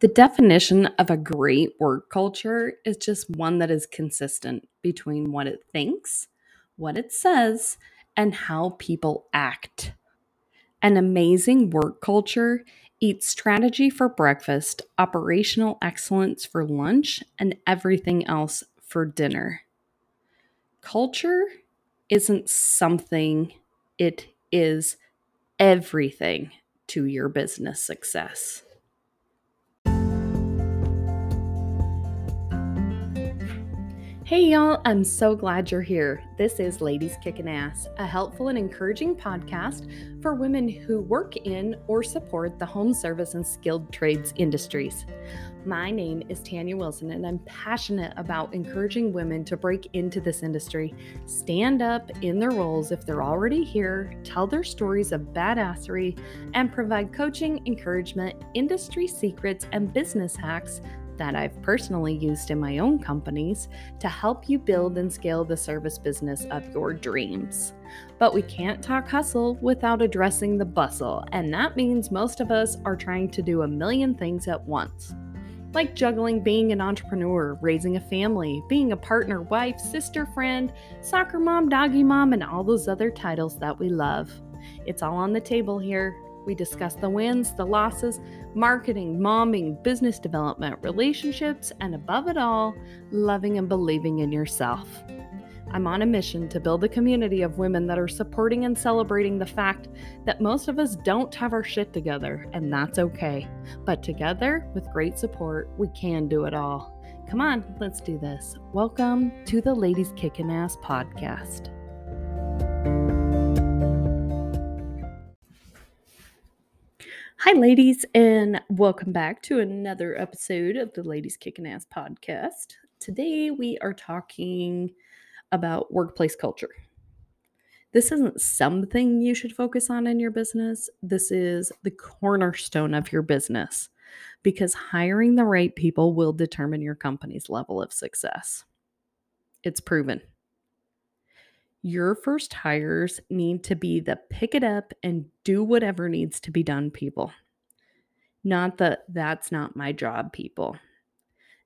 The definition of a great work culture is just one that is consistent between what it thinks, what it says, and how people act. An amazing work culture eats strategy for breakfast, operational excellence for lunch, and everything else for dinner. Culture isn't something, it is everything to your business success. Hey y'all, I'm so glad you're here. This is Ladies Kicking Ass, a helpful and encouraging podcast for women who work in or support the home service and skilled trades industries. My name is Tanya Wilson, and I'm passionate about encouraging women to break into this industry, stand up in their roles if they're already here, tell their stories of badassery, and provide coaching, encouragement, industry secrets, and business hacks that I've personally used in my own companies to help you build and scale the service business of your dreams. But we can't talk hustle without addressing the bustle, and that means most of us are trying to do a million things at once. Like juggling being an entrepreneur, raising a family, being a partner, wife, sister, friend, soccer mom, doggy mom, and all those other titles that we love. It's all on the table here, we discuss the wins, the losses, marketing, momming, business development, relationships, and above it all, loving and believing in yourself. I'm on a mission to build a community of women that are supporting and celebrating the fact that most of us don't have our shit together, and that's okay. But together, with great support, we can do it all. Come on, let's do this. Welcome to the Ladies Kickin' Ass podcast. Hi, ladies, and welcome back to another episode of the Ladies Kicking Ass podcast. Today, we are talking about workplace culture. This isn't something you should focus on in your business, this is the cornerstone of your business because hiring the right people will determine your company's level of success. It's proven. Your first hires need to be the pick it up and do whatever needs to be done people. Not the that's not my job people.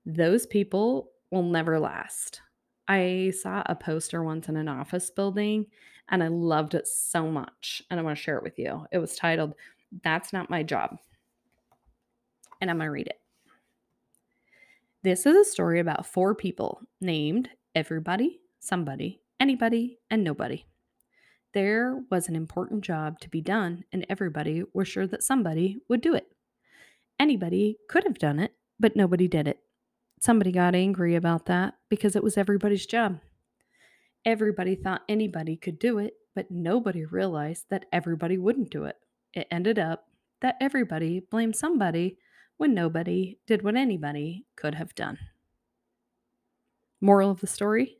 Those people will never last. I saw a poster once in an office building and I loved it so much. And I want to share it with you. It was titled, That's Not My Job. And I'm going to read it. This is a story about four people named everybody, somebody, anybody, and nobody. There was an important job to be done, and everybody was sure that somebody would do it. Anybody could have done it, but nobody did it. Somebody got angry about that because it was everybody's job. Everybody thought anybody could do it, but nobody realized that everybody wouldn't do it. It ended up that everybody blamed somebody when nobody did what anybody could have done. Moral of the story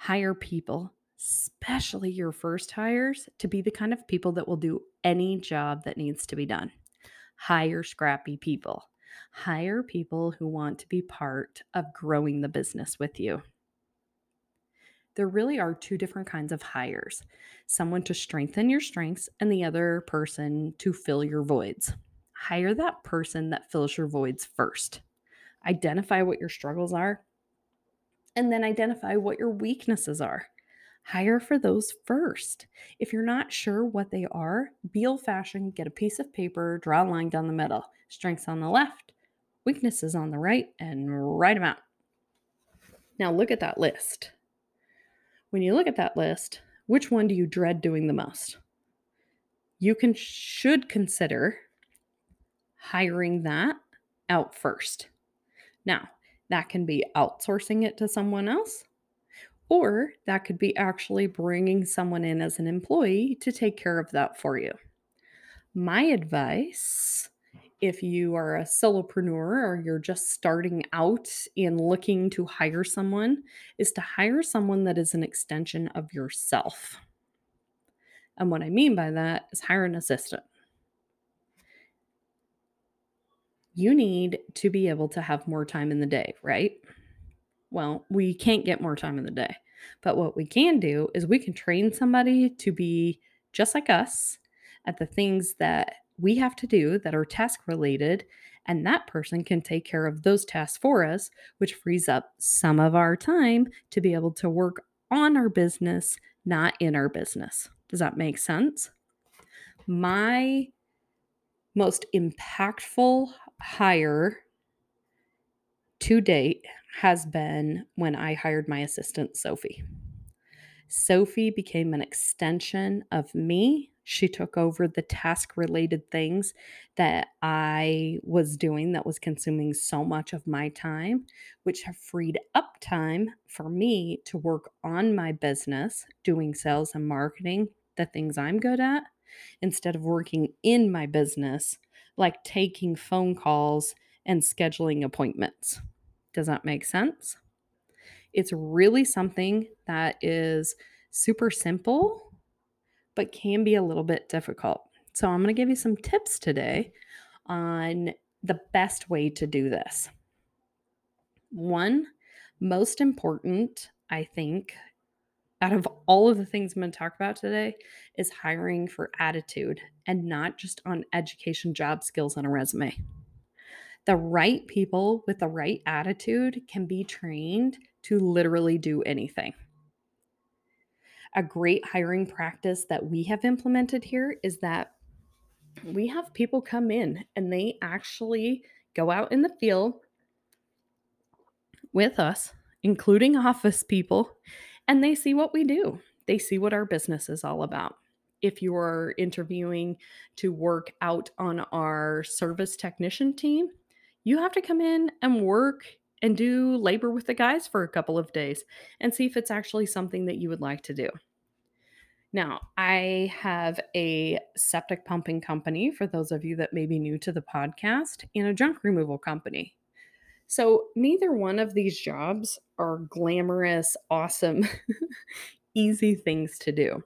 hire people, especially your first hires, to be the kind of people that will do any job that needs to be done. Hire scrappy people. Hire people who want to be part of growing the business with you. There really are two different kinds of hires someone to strengthen your strengths, and the other person to fill your voids. Hire that person that fills your voids first. Identify what your struggles are and then identify what your weaknesses are. Hire for those first. If you're not sure what they are, be old fashioned, get a piece of paper, draw a line down the middle, strengths on the left, weaknesses on the right, and write them out. Now look at that list. When you look at that list, which one do you dread doing the most? You can should consider hiring that out first. Now, that can be outsourcing it to someone else, or that could be actually bringing someone in as an employee to take care of that for you. My advice if you are a solopreneur or you're just starting out in looking to hire someone is to hire someone that is an extension of yourself. And what I mean by that is hire an assistant. You need to be able to have more time in the day, right? Well, we can't get more time in the day. But what we can do is we can train somebody to be just like us at the things that we have to do that are task related, and that person can take care of those tasks for us, which frees up some of our time to be able to work on our business, not in our business. Does that make sense? My most impactful hire to date has been when I hired my assistant, Sophie. Sophie became an extension of me. She took over the task related things that I was doing that was consuming so much of my time, which have freed up time for me to work on my business, doing sales and marketing, the things I'm good at, instead of working in my business, like taking phone calls and scheduling appointments. Does that make sense? It's really something that is super simple, but can be a little bit difficult. So, I'm going to give you some tips today on the best way to do this. One, most important, I think, out of all of the things I'm going to talk about today, is hiring for attitude and not just on education, job skills, and a resume. The right people with the right attitude can be trained to literally do anything. A great hiring practice that we have implemented here is that we have people come in and they actually go out in the field with us, including office people, and they see what we do. They see what our business is all about. If you're interviewing to work out on our service technician team, you have to come in and work and do labor with the guys for a couple of days and see if it's actually something that you would like to do. Now, I have a septic pumping company for those of you that may be new to the podcast and a junk removal company. So, neither one of these jobs are glamorous, awesome, easy things to do.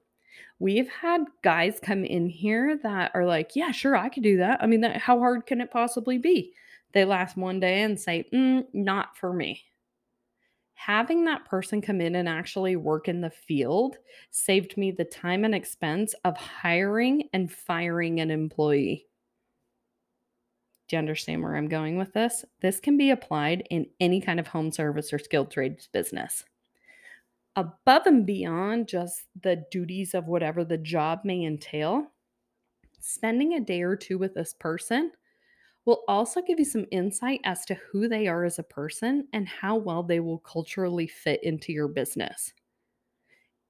We've had guys come in here that are like, Yeah, sure, I could do that. I mean, that, how hard can it possibly be? They last one day and say, mm, Not for me having that person come in and actually work in the field saved me the time and expense of hiring and firing an employee. You understand where I'm going with this? This can be applied in any kind of home service or skilled trades business. Above and beyond just the duties of whatever the job may entail, spending a day or two with this person will also give you some insight as to who they are as a person and how well they will culturally fit into your business.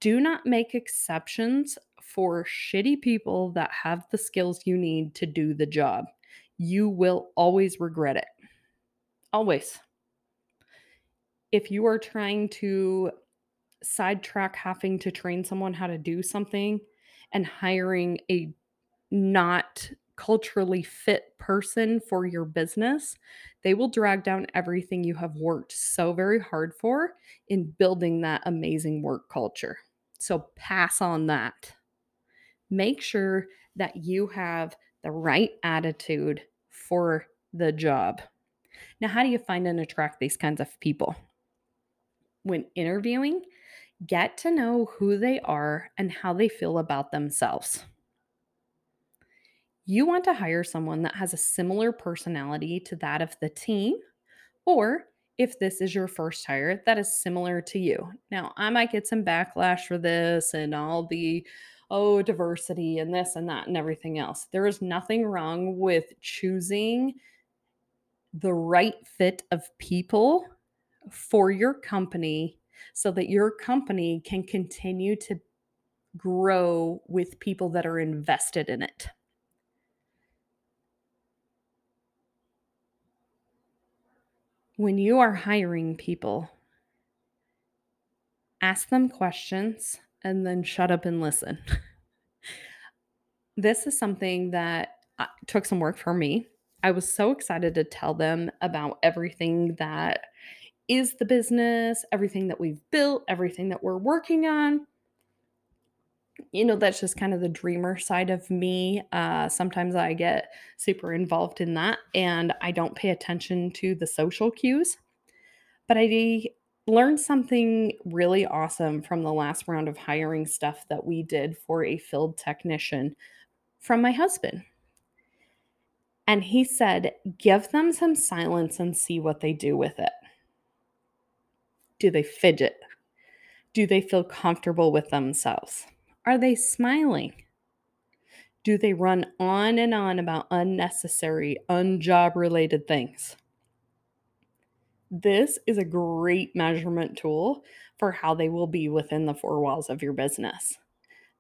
Do not make exceptions for shitty people that have the skills you need to do the job. You will always regret it. Always. If you are trying to sidetrack having to train someone how to do something and hiring a not culturally fit person for your business, they will drag down everything you have worked so very hard for in building that amazing work culture. So pass on that. Make sure that you have the right attitude for the job. Now, how do you find and attract these kinds of people? When interviewing, get to know who they are and how they feel about themselves. You want to hire someone that has a similar personality to that of the team, or if this is your first hire, that is similar to you. Now, I might get some backlash for this and all the oh, diversity and this and that and everything else. There is nothing wrong with choosing the right fit of people for your company so that your company can continue to grow with people that are invested in it. when you are hiring people, ask them questions and then shut up and listen. this is something that uh, took some work for me. I was so excited to tell them about everything that is the business, everything that we've built, everything that we're working on you know, that's just kind of the dreamer side of me. Uh, sometimes I get super involved in that and I don't pay attention to the social cues. But I learned something really awesome from the last round of hiring stuff that we did for a field technician from my husband. And he said, give them some silence and see what they do with it. Do they fidget? Do they feel comfortable with themselves? Are they smiling? Do they run on and on about unnecessary, unjob related things? This is a great measurement tool for how they will be within the four walls of your business.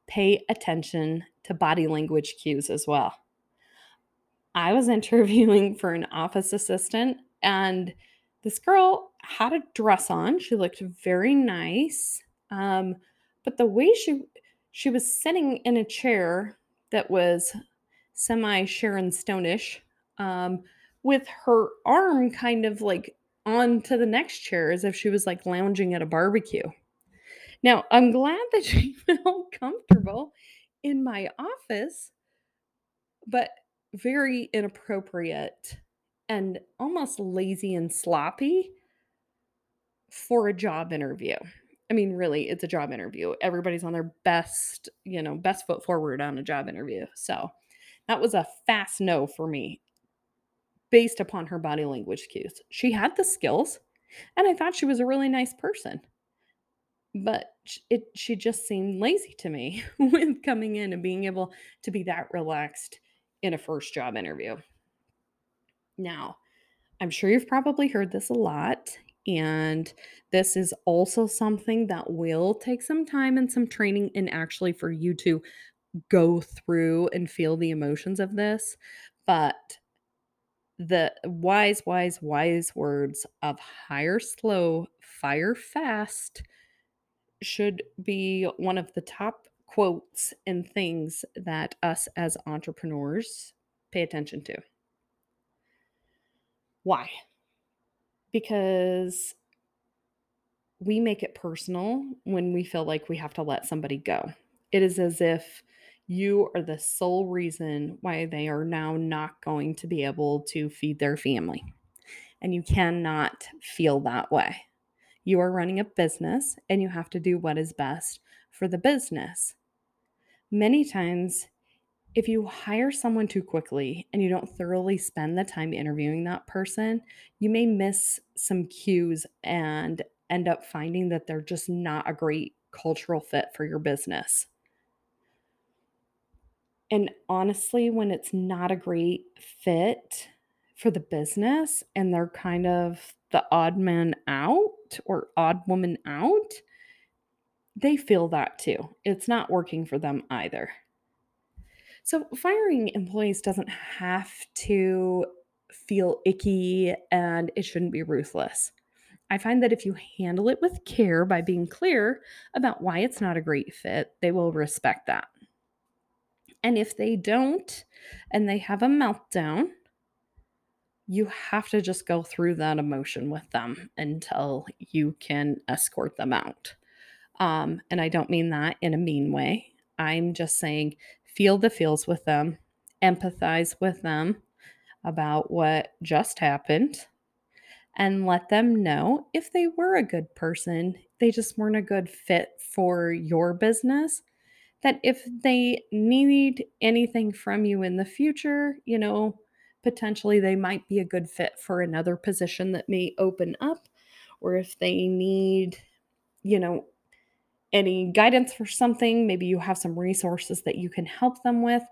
Pay attention to body language cues as well. I was interviewing for an office assistant, and this girl had a dress on. She looked very nice. Um, but the way she she was sitting in a chair that was semi Sharon Stonish, um, with her arm kind of like onto the next chair as if she was like lounging at a barbecue. Now, I'm glad that she felt comfortable in my office, but very inappropriate and almost lazy and sloppy for a job interview. I mean, really, it's a job interview. Everybody's on their best, you know, best foot forward on a job interview. So that was a fast no for me based upon her body language cues. She had the skills, and I thought she was a really nice person. But it she just seemed lazy to me with coming in and being able to be that relaxed in a first job interview. Now, I'm sure you've probably heard this a lot and this is also something that will take some time and some training, and actually for you to go through and feel the emotions of this. But the wise, wise, wise words of hire slow, fire fast should be one of the top quotes and things that us as entrepreneurs pay attention to. Why? because we make it personal when we feel like we have to let somebody go. It is as if you are the sole reason why they are now not going to be able to feed their family. And you cannot feel that way. You are running a business and you have to do what is best for the business. Many times, if you hire someone too quickly and you don't thoroughly spend the time interviewing that person, you may miss some cues and end up finding that they're just not a great cultural fit for your business. And honestly, when it's not a great fit for the business and they're kind of the odd man out or odd woman out, they feel that too. It's not working for them either. So, firing employees doesn't have to feel icky and it shouldn't be ruthless. I find that if you handle it with care by being clear about why it's not a great fit, they will respect that. And if they don't and they have a meltdown, you have to just go through that emotion with them until you can escort them out. Um, and I don't mean that in a mean way. I'm just saying feel the feels with them, empathize with them about what just happened, and let them know if they were a good person, they just weren't a good fit for your business. That if they need anything from you in the future, you know, potentially they might be a good fit for another position that may open up, or if they need, you know, any guidance for something, maybe you have some resources that you can help them with.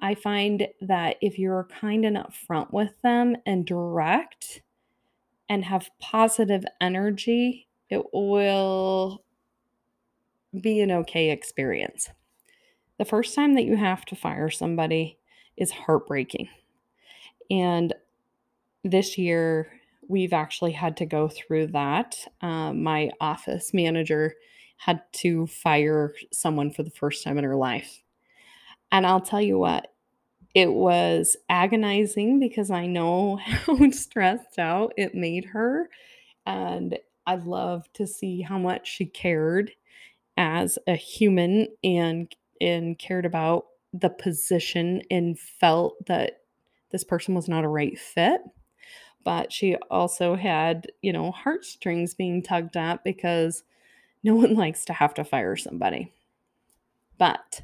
I find that if you're kind and upfront with them and direct and have positive energy, it will be an okay experience. The first time that you have to fire somebody is heartbreaking. And this year, we've actually had to go through that. Um, my office manager had to fire someone for the first time in her life. And I'll tell you what, it was agonizing because I know how stressed out it made her. And I love to see how much she cared as a human and and cared about the position and felt that this person was not a right fit but she also had you know heartstrings being tugged at because no one likes to have to fire somebody. But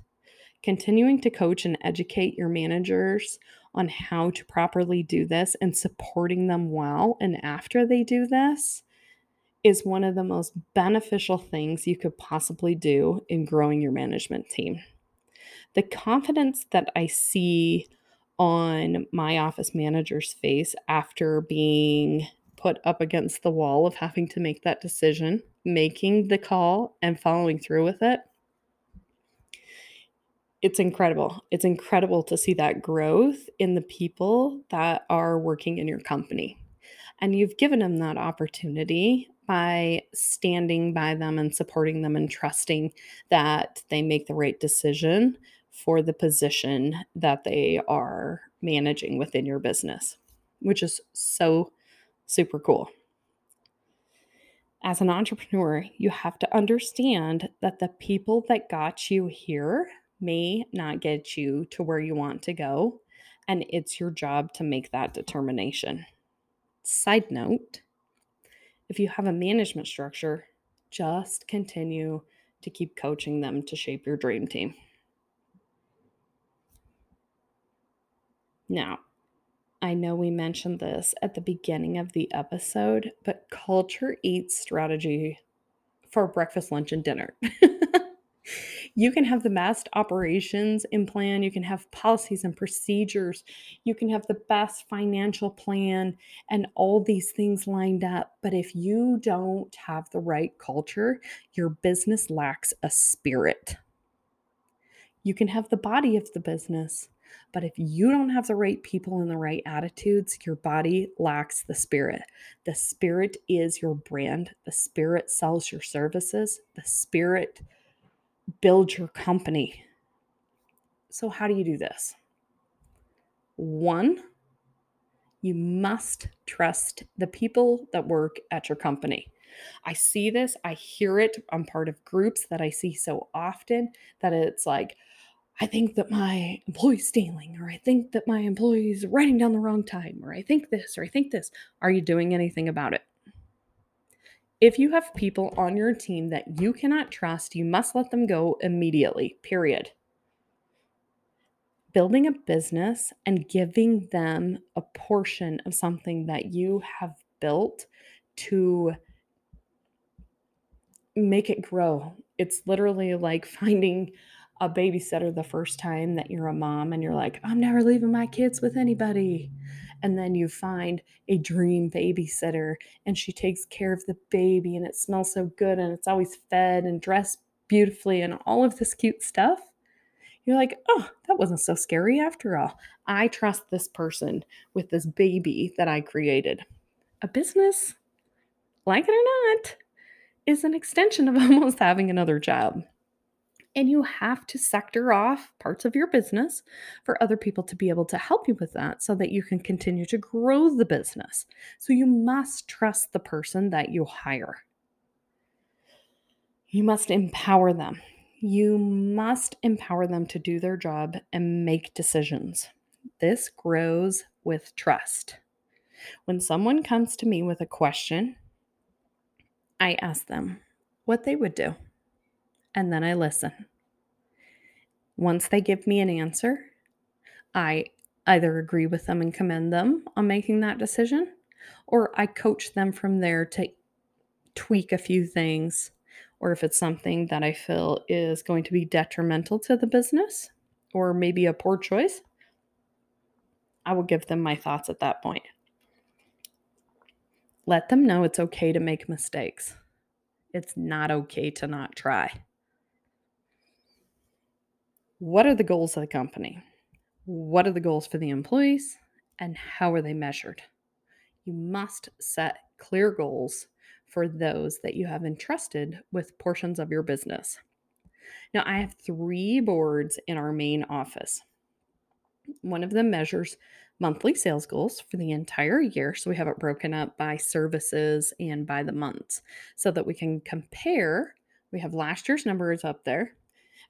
continuing to coach and educate your managers on how to properly do this and supporting them while and after they do this is one of the most beneficial things you could possibly do in growing your management team. The confidence that I see on my office manager's face after being put up against the wall of having to make that decision, making the call, and following through with it. It's incredible. It's incredible to see that growth in the people that are working in your company. And you've given them that opportunity by standing by them and supporting them and trusting that they make the right decision for the position that they are managing within your business, which is so super cool. As an entrepreneur, you have to understand that the people that got you here may not get you to where you want to go, and it's your job to make that determination. Side note if you have a management structure, just continue to keep coaching them to shape your dream team. Now, I know we mentioned this at the beginning of the episode, but culture eats strategy for breakfast, lunch, and dinner. you can have the best operations in plan, you can have policies and procedures, you can have the best financial plan and all these things lined up. But if you don't have the right culture, your business lacks a spirit. You can have the body of the business, but if you don't have the right people and the right attitudes, your body lacks the spirit. The spirit is your brand. The spirit sells your services. The spirit builds your company. So, how do you do this? One, you must trust the people that work at your company. I see this, I hear it. I'm part of groups that I see so often that it's like, I think that my employee's stealing, or I think that my employee's writing down the wrong time, or I think this, or I think this. Are you doing anything about it? If you have people on your team that you cannot trust, you must let them go immediately, period. Building a business and giving them a portion of something that you have built to make it grow. It's literally like finding a babysitter the first time that you're a mom and you're like, I'm never leaving my kids with anybody. And then you find a dream babysitter and she takes care of the baby and it smells so good and it's always fed and dressed beautifully and all of this cute stuff. You're like, oh, that wasn't so scary after all. I trust this person with this baby that I created. A business, like it or not, is an extension of almost having another job. And you have to sector off parts of your business for other people to be able to help you with that so that you can continue to grow the business. So you must trust the person that you hire. You must empower them. You must empower them to do their job and make decisions. This grows with trust. When someone comes to me with a question, I ask them what they would do and then I listen. Once they give me an answer, I either agree with them and commend them on making that decision, or I coach them from there to tweak a few things, or if it's something that I feel is going to be detrimental to the business or maybe a poor choice, I will give them my thoughts at that point. Let them know it's okay to make mistakes. It's not okay to not try. What are the goals of the company? What are the goals for the employees? And how are they measured? You must set clear goals for those that you have entrusted with portions of your business. Now, I have three boards in our main office. One of them measures monthly sales goals for the entire year. So we have it broken up by services and by the months so that we can compare. We have last year's numbers up there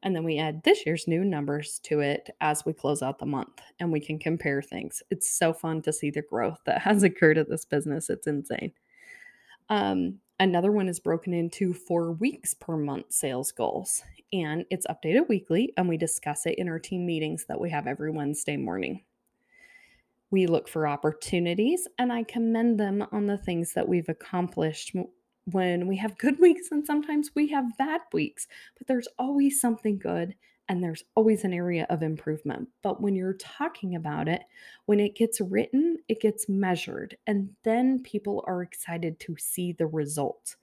and then we add this year's new numbers to it as we close out the month and we can compare things. It's so fun to see the growth that has occurred at this business. It's insane. Um, another one is broken into four weeks per month sales goals, and it's updated weekly, and we discuss it in our team meetings that we have every Wednesday morning. We look for opportunities, and I commend them on the things that we've accomplished when we have good weeks and sometimes we have bad weeks. But there's always something good and there's always an area of improvement. But when you're talking about it, when it gets written, it gets measured, and then people are excited to see the result.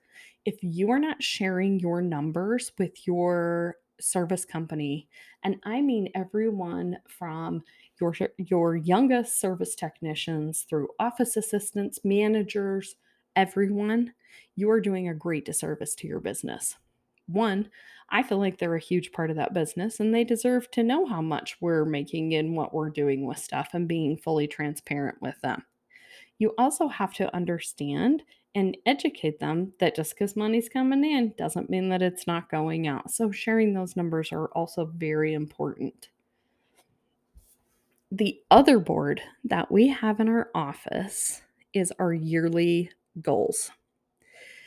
If you are not sharing your numbers with your service company, and I mean everyone from your your youngest service technicians through office assistants, managers, everyone, you are doing a great disservice to your business. One, I feel like they're a huge part of that business and they deserve to know how much we're making and what we're doing with stuff and being fully transparent with them. You also have to understand and educate them that just because money's coming in doesn't mean that it's not going out. So, sharing those numbers are also very important. The other board that we have in our office is our yearly goals.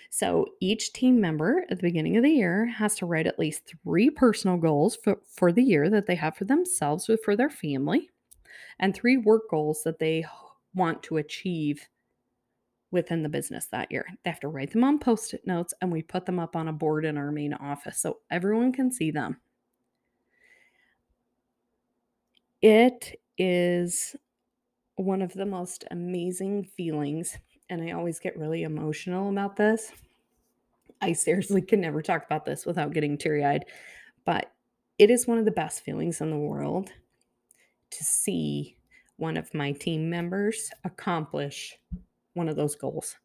So each team member at the beginning of the year has to write at least three personal goals for, for the year that they have for themselves or for their family, and three work goals that they want to achieve within the business that year. They have to write them on post it notes, and we put them up on a board in our main office so everyone can see them. It is one of the most amazing feelings and I always get really emotional about this. I seriously can never talk about this without getting teary eyed, but it is one of the best feelings in the world to see one of my team members accomplish one of those goals.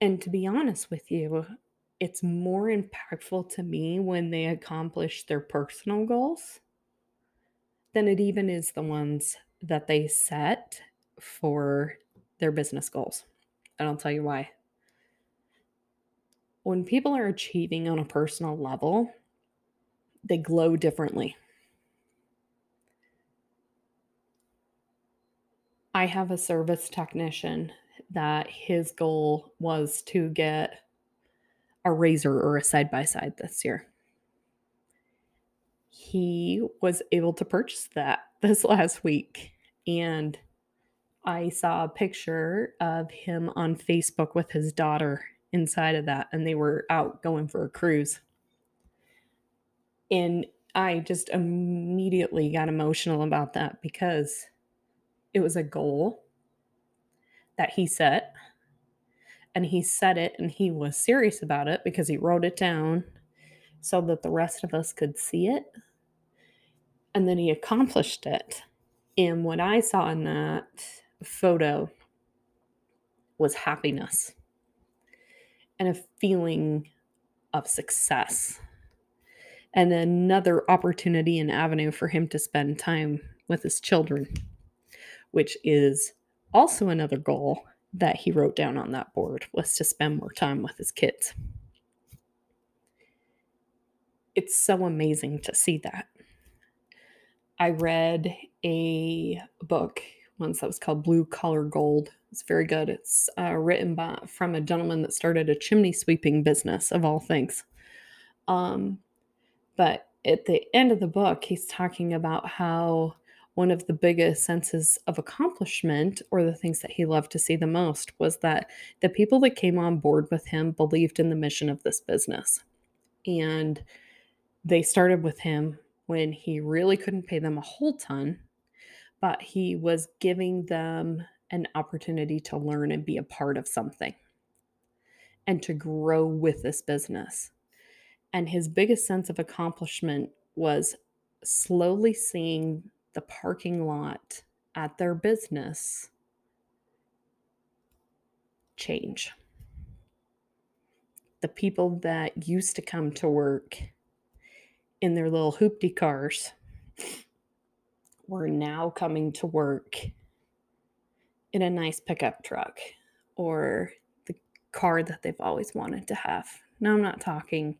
And to be honest with you, it's more impactful to me when they accomplish their personal goals than it even is the ones that they set for their business goals. And I'll tell you why. When people are achieving on a personal level, they glow differently. I have a service technician that his goal was to get a razor or a side by side this year. He was able to purchase that this last week and I saw a picture of him on Facebook with his daughter inside of that, and they were out going for a cruise. And I just immediately got emotional about that because it was a goal that he set. And he set it and he was serious about it because he wrote it down so that the rest of us could see it. And then he accomplished it. And what I saw in that photo was happiness and a feeling of success and another opportunity and avenue for him to spend time with his children, which is also another goal that he wrote down on that board was to spend more time with his kids. It's so amazing to see that. I read a book once that was called Blue Collar Gold. It's very good. It's uh, written by from a gentleman that started a chimney sweeping business of all things. Um, but at the end of the book, he's talking about how one of the biggest senses of accomplishment or the things that he loved to see the most was that the people that came on board with him believed in the mission of this business. And they started with him when he really couldn't pay them a whole ton but he was giving them an opportunity to learn and be a part of something and to grow with this business. And his biggest sense of accomplishment was slowly seeing the parking lot at their business change. The people that used to come to work in their little hoopty cars were now coming to work in a nice pickup truck or the car that they've always wanted to have. Now, I'm not talking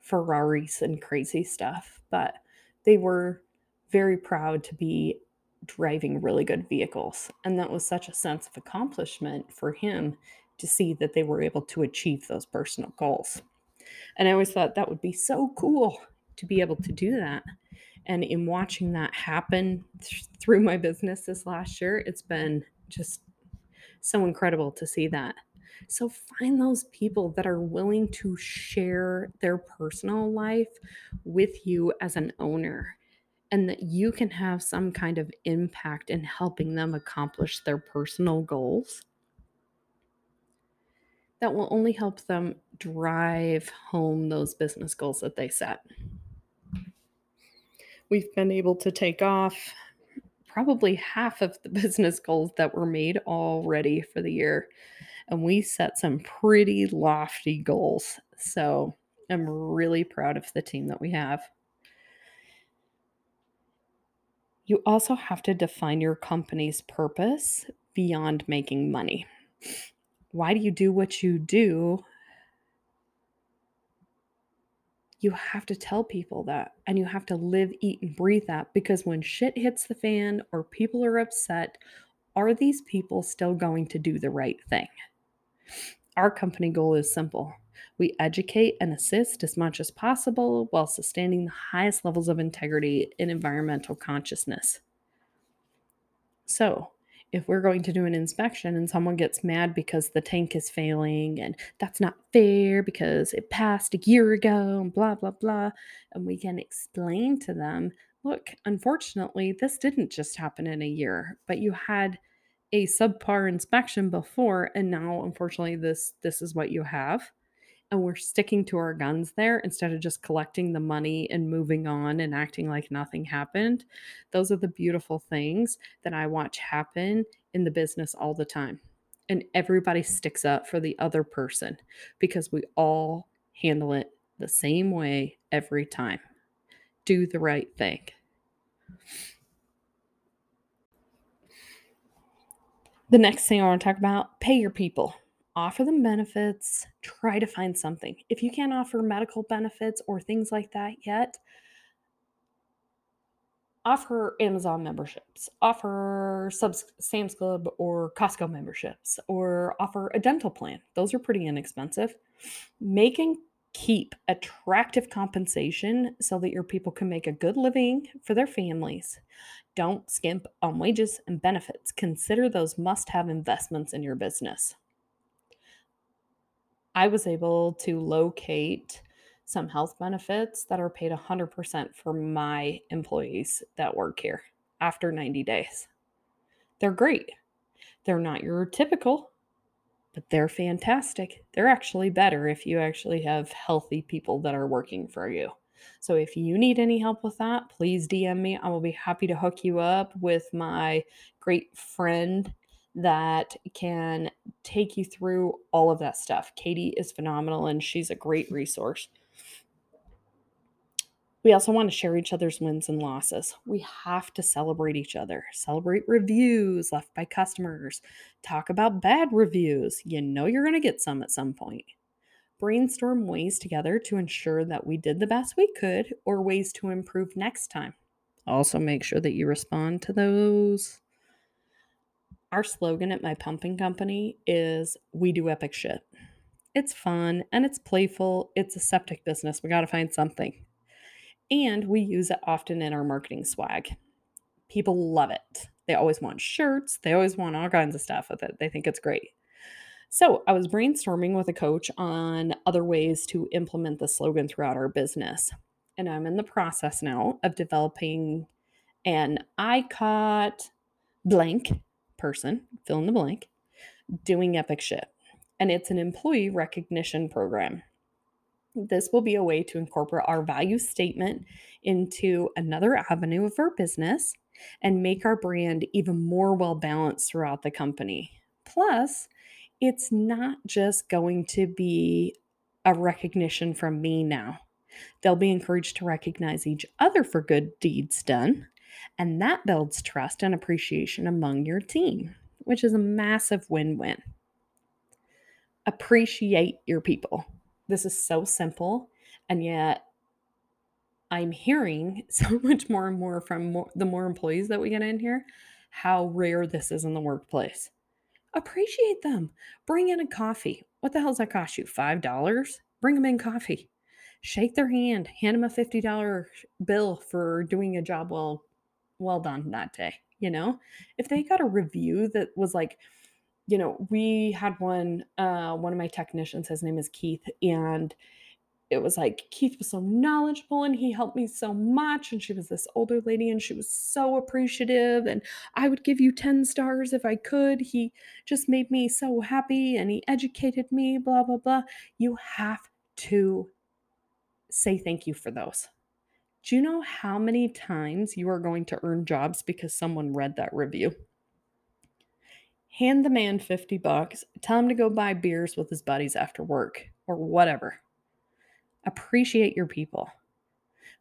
Ferraris and crazy stuff, but they were very proud to be driving really good vehicles. And that was such a sense of accomplishment for him to see that they were able to achieve those personal goals. And I always thought that would be so cool to be able to do that And in watching that happen th- through my business this last year, it's been just so incredible to see that. So find those people that are willing to share their personal life with you as an owner and that you can have some kind of impact in helping them accomplish their personal goals. That will only help them drive home those business goals that they set. We've been able to take off probably half of the business goals that were made already for the year. And we set some pretty lofty goals. So I'm really proud of the team that we have. You also have to define your company's purpose beyond making money. Why do you do what you do? You have to tell people that and you have to live, eat, and breathe that because when shit hits the fan or people are upset, are these people still going to do the right thing? Our company goal is simple we educate and assist as much as possible while sustaining the highest levels of integrity and environmental consciousness. So, if we're going to do an inspection and someone gets mad because the tank is failing and that's not fair because it passed a year ago and blah, blah, blah, and we can explain to them look, unfortunately, this didn't just happen in a year, but you had a subpar inspection before and now unfortunately this this is what you have and we're sticking to our guns there instead of just collecting the money and moving on and acting like nothing happened. Those are the beautiful things that I watch happen in the business all the time. And everybody sticks up for the other person because we all handle it the same way every time. Do the right thing. The next thing I want to talk about pay your people offer them benefits, try to find something. If you can't offer medical benefits or things like that yet, offer Amazon memberships, offer Subs- Sam's Club or Costco memberships, or offer a dental plan. Those are pretty inexpensive. Make and keep attractive compensation so that your people can make a good living for their families. Don't skimp on wages and benefits. Consider those must have investments in your business. I was able to locate some health benefits that are paid 100% for my employees that work here after 90 days. They're great. They're not your typical, but they're fantastic. They're actually better if you actually have healthy people that are working for you. So if you need any help with that, please DM me. I will be happy to hook you up with my great friend that can take you through all of that stuff. Katie is phenomenal and she's a great resource. We also want to share each other's wins and losses. We have to celebrate each other, celebrate reviews left by customers, talk about bad reviews. You know you're going to get some at some point. Brainstorm ways together to ensure that we did the best we could or ways to improve next time. Also, make sure that you respond to those our slogan at my pumping company is we do epic shit. It's fun and it's playful. It's a septic business. We got to find something. And we use it often in our marketing swag. People love it. They always want shirts, they always want all kinds of stuff with it. They think it's great. So, I was brainstorming with a coach on other ways to implement the slogan throughout our business. And I'm in the process now of developing an ICOT blank person, fill in the blank, doing epic shit. And it's an employee recognition program. This will be a way to incorporate our value statement into another avenue of our business and make our brand even more well balanced throughout the company. Plus, it's not just going to be a recognition from me now. They'll be encouraged to recognize each other for good deeds done and that builds trust and appreciation among your team, which is a massive win win. Appreciate your people. This is so simple, and yet I'm hearing so much more and more from more, the more employees that we get in here how rare this is in the workplace. Appreciate them. Bring in a coffee. What the hell does that cost you? $5? Bring them in coffee. Shake their hand, hand them a $50 bill for doing a job well well done that day, you know? If they got a review that was like, you know, we had one uh one of my technicians, his name is Keith, and it was like Keith was so knowledgeable and he helped me so much. And she was this older lady and she was so appreciative. And I would give you 10 stars if I could. He just made me so happy and he educated me, blah, blah, blah. You have to say thank you for those. Do you know how many times you are going to earn jobs because someone read that review? Hand the man 50 bucks, tell him to go buy beers with his buddies after work or whatever Appreciate your people.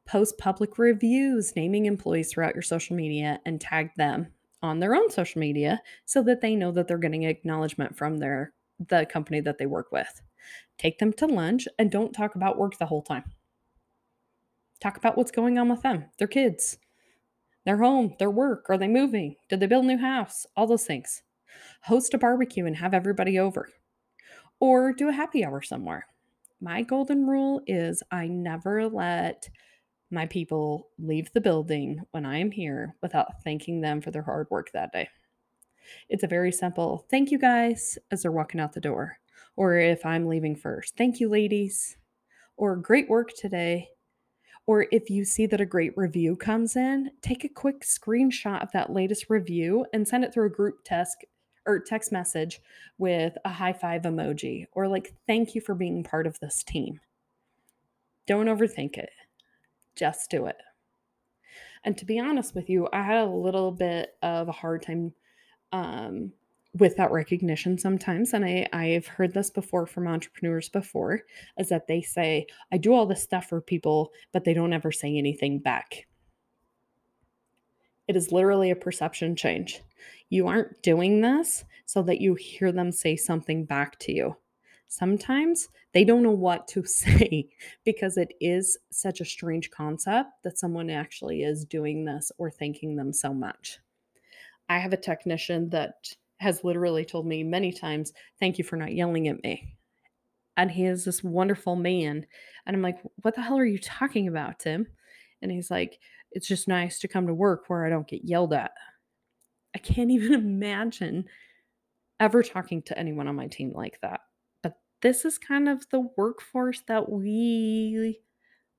Post public reviews naming employees throughout your social media and tag them on their own social media so that they know that they're getting acknowledgement from their the company that they work with. Take them to lunch and don't talk about work the whole time. Talk about what's going on with them, their kids, their home, their work. Are they moving? Did they build a new house? All those things. Host a barbecue and have everybody over. Or do a happy hour somewhere my golden rule is I never let my people leave the building when I am here without thanking them for their hard work that day. It's a very simple thank you guys as they're walking out the door. Or if I'm leaving first, thank you, ladies. Or great work today. Or if you see that a great review comes in, take a quick screenshot of that latest review and send it through a group test or text message with a high five emoji or like, thank you for being part of this team. Don't overthink it, just do it. And to be honest with you, I had a little bit of a hard time um, with that recognition sometimes. And I, I've heard this before from entrepreneurs before is that they say, I do all this stuff for people, but they don't ever say anything back. It is literally a perception change. You aren't doing this so that you hear them say something back to you. Sometimes they don't know what to say because it is such a strange concept that someone actually is doing this or thanking them so much. I have a technician that has literally told me many times, Thank you for not yelling at me. And he is this wonderful man. And I'm like, What the hell are you talking about, Tim? And he's like, It's just nice to come to work where I don't get yelled at. I can't even imagine ever talking to anyone on my team like that. But this is kind of the workforce that we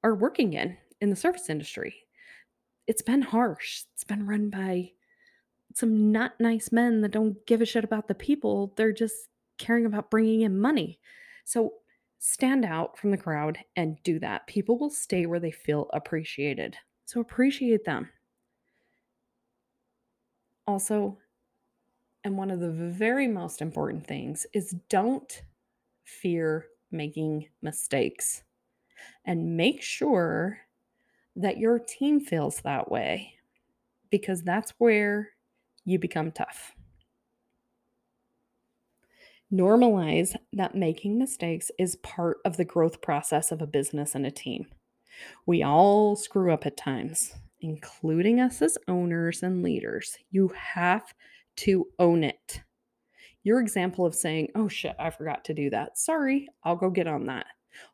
are working in in the service industry. It's been harsh. It's been run by some not nice men that don't give a shit about the people. They're just caring about bringing in money. So stand out from the crowd and do that. People will stay where they feel appreciated. So appreciate them. Also, and one of the very most important things is don't fear making mistakes and make sure that your team feels that way because that's where you become tough. Normalize that making mistakes is part of the growth process of a business and a team. We all screw up at times including us as owners and leaders. You have to own it. Your example of saying, oh shit, I forgot to do that. Sorry, I'll go get on that.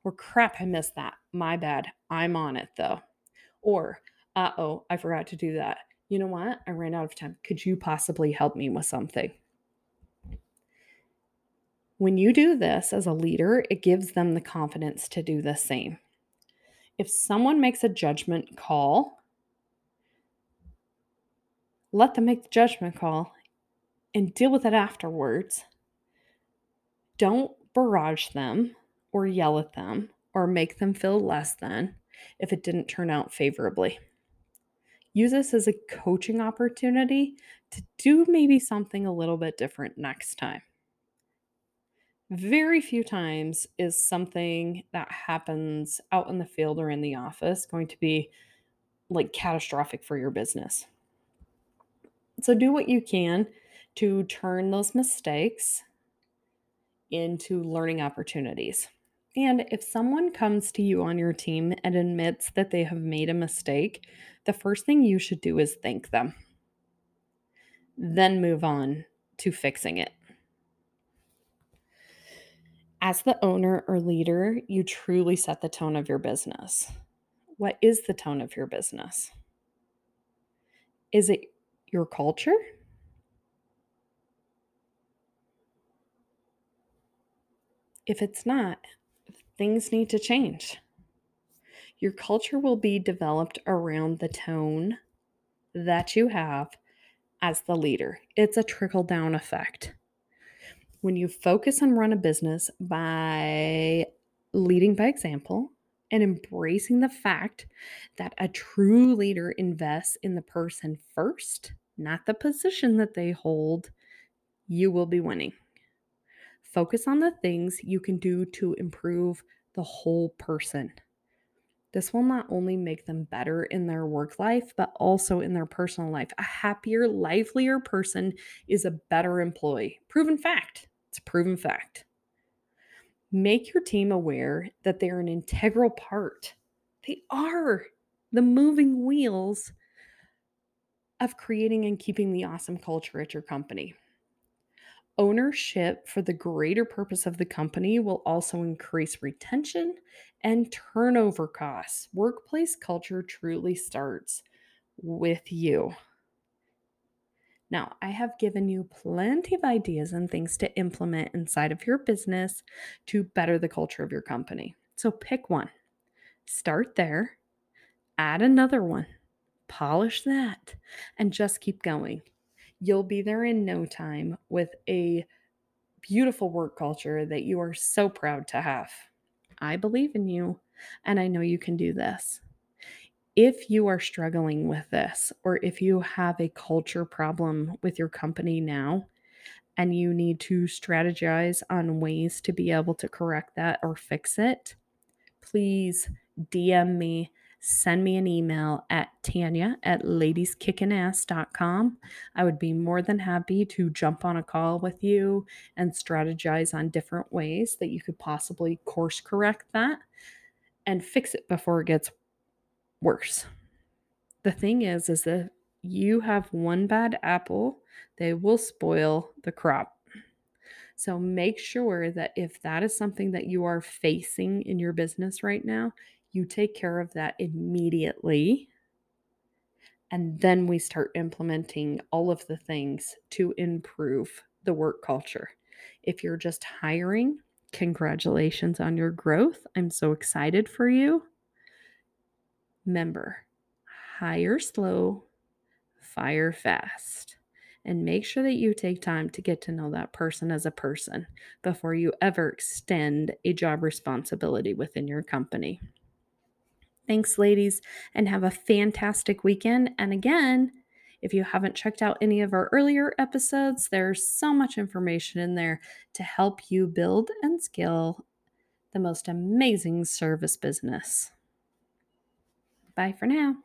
Or crap, I missed that. My bad. I'm on it though. Or, uh oh, I forgot to do that. You know what? I ran out of time. Could you possibly help me with something? When you do this as a leader, it gives them the confidence to do the same. If someone makes a judgment call, let them make the judgment call and deal with it afterwards. Don't barrage them or yell at them or make them feel less than if it didn't turn out favorably. Use this as a coaching opportunity to do maybe something a little bit different next time. Very few times is something that happens out in the field or in the office going to be like catastrophic for your business. So do what you can to turn those mistakes into learning opportunities. And if someone comes to you on your team and admits that they have made a mistake, the first thing you should do is thank them. Then move on to fixing it. As the owner or leader, you truly set the tone of your business. What is the tone of your business? Is it your culture? If it's not, things need to change. Your culture will be developed around the tone that you have as the leader. It's a trickle down effect. When you focus and run a business by leading by example and embracing the fact that a true leader invests in the person first, not the position that they hold, you will be winning. Focus on the things you can do to improve the whole person. This will not only make them better in their work life, but also in their personal life. A happier, livelier person is a better employee. Proven fact. It's a proven fact. Make your team aware that they're an integral part. They are the moving wheels of creating and keeping the awesome culture at your company. Ownership for the greater purpose of the company will also increase retention and turnover costs. Workplace culture truly starts with you. Now, I have given you plenty of ideas and things to implement inside of your business to better the culture of your company. So pick one, start there, add another one, polish that, and just keep going. You'll be there in no time with a beautiful work culture that you are so proud to have. I believe in you, and I know you can do this. If you are struggling with this, or if you have a culture problem with your company now, and you need to strategize on ways to be able to correct that or fix it, please DM me send me an email at Tanya at ladieskickinass.com. I would be more than happy to jump on a call with you and strategize on different ways that you could possibly course correct that and fix it before it gets worse. The thing is, is that you have one bad apple, they will spoil the crop. So make sure that if that is something that you are facing in your business right now, you take care of that immediately. And then we start implementing all of the things to improve the work culture. If you're just hiring, congratulations on your growth. I'm so excited for you. Remember, hire slow, fire fast, and make sure that you take time to get to know that person as a person before you ever extend a job responsibility within your company. Thanks, ladies, and have a fantastic weekend. And again, if you haven't checked out any of our earlier episodes, there's so much information in there to help you build and scale the most amazing service business. Bye for now.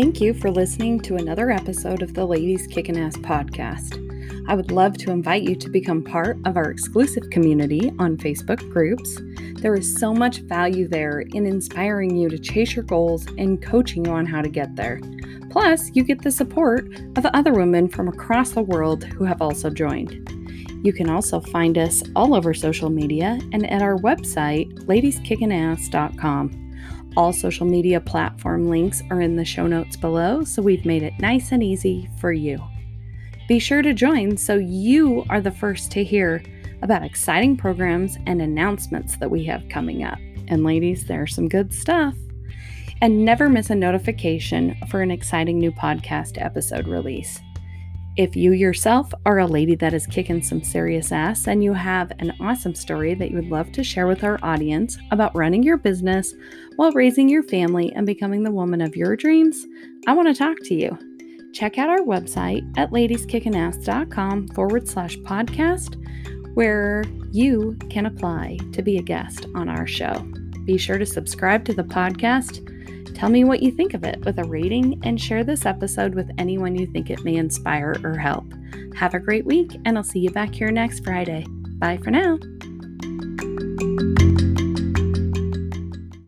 Thank you for listening to another episode of the Ladies Kickin' Ass podcast. I would love to invite you to become part of our exclusive community on Facebook groups. There is so much value there in inspiring you to chase your goals and coaching you on how to get there. Plus, you get the support of other women from across the world who have also joined. You can also find us all over social media and at our website, ladieskickinass.com. All social media platform links are in the show notes below, so we've made it nice and easy for you. Be sure to join so you are the first to hear about exciting programs and announcements that we have coming up. And ladies, there's some good stuff. And never miss a notification for an exciting new podcast episode release. If you yourself are a lady that is kicking some serious ass and you have an awesome story that you would love to share with our audience about running your business while raising your family and becoming the woman of your dreams, I want to talk to you check out our website at ladieskickinass.com forward slash podcast, where you can apply to be a guest on our show. Be sure to subscribe to the podcast. Tell me what you think of it with a rating and share this episode with anyone you think it may inspire or help. Have a great week, and I'll see you back here next Friday. Bye for now.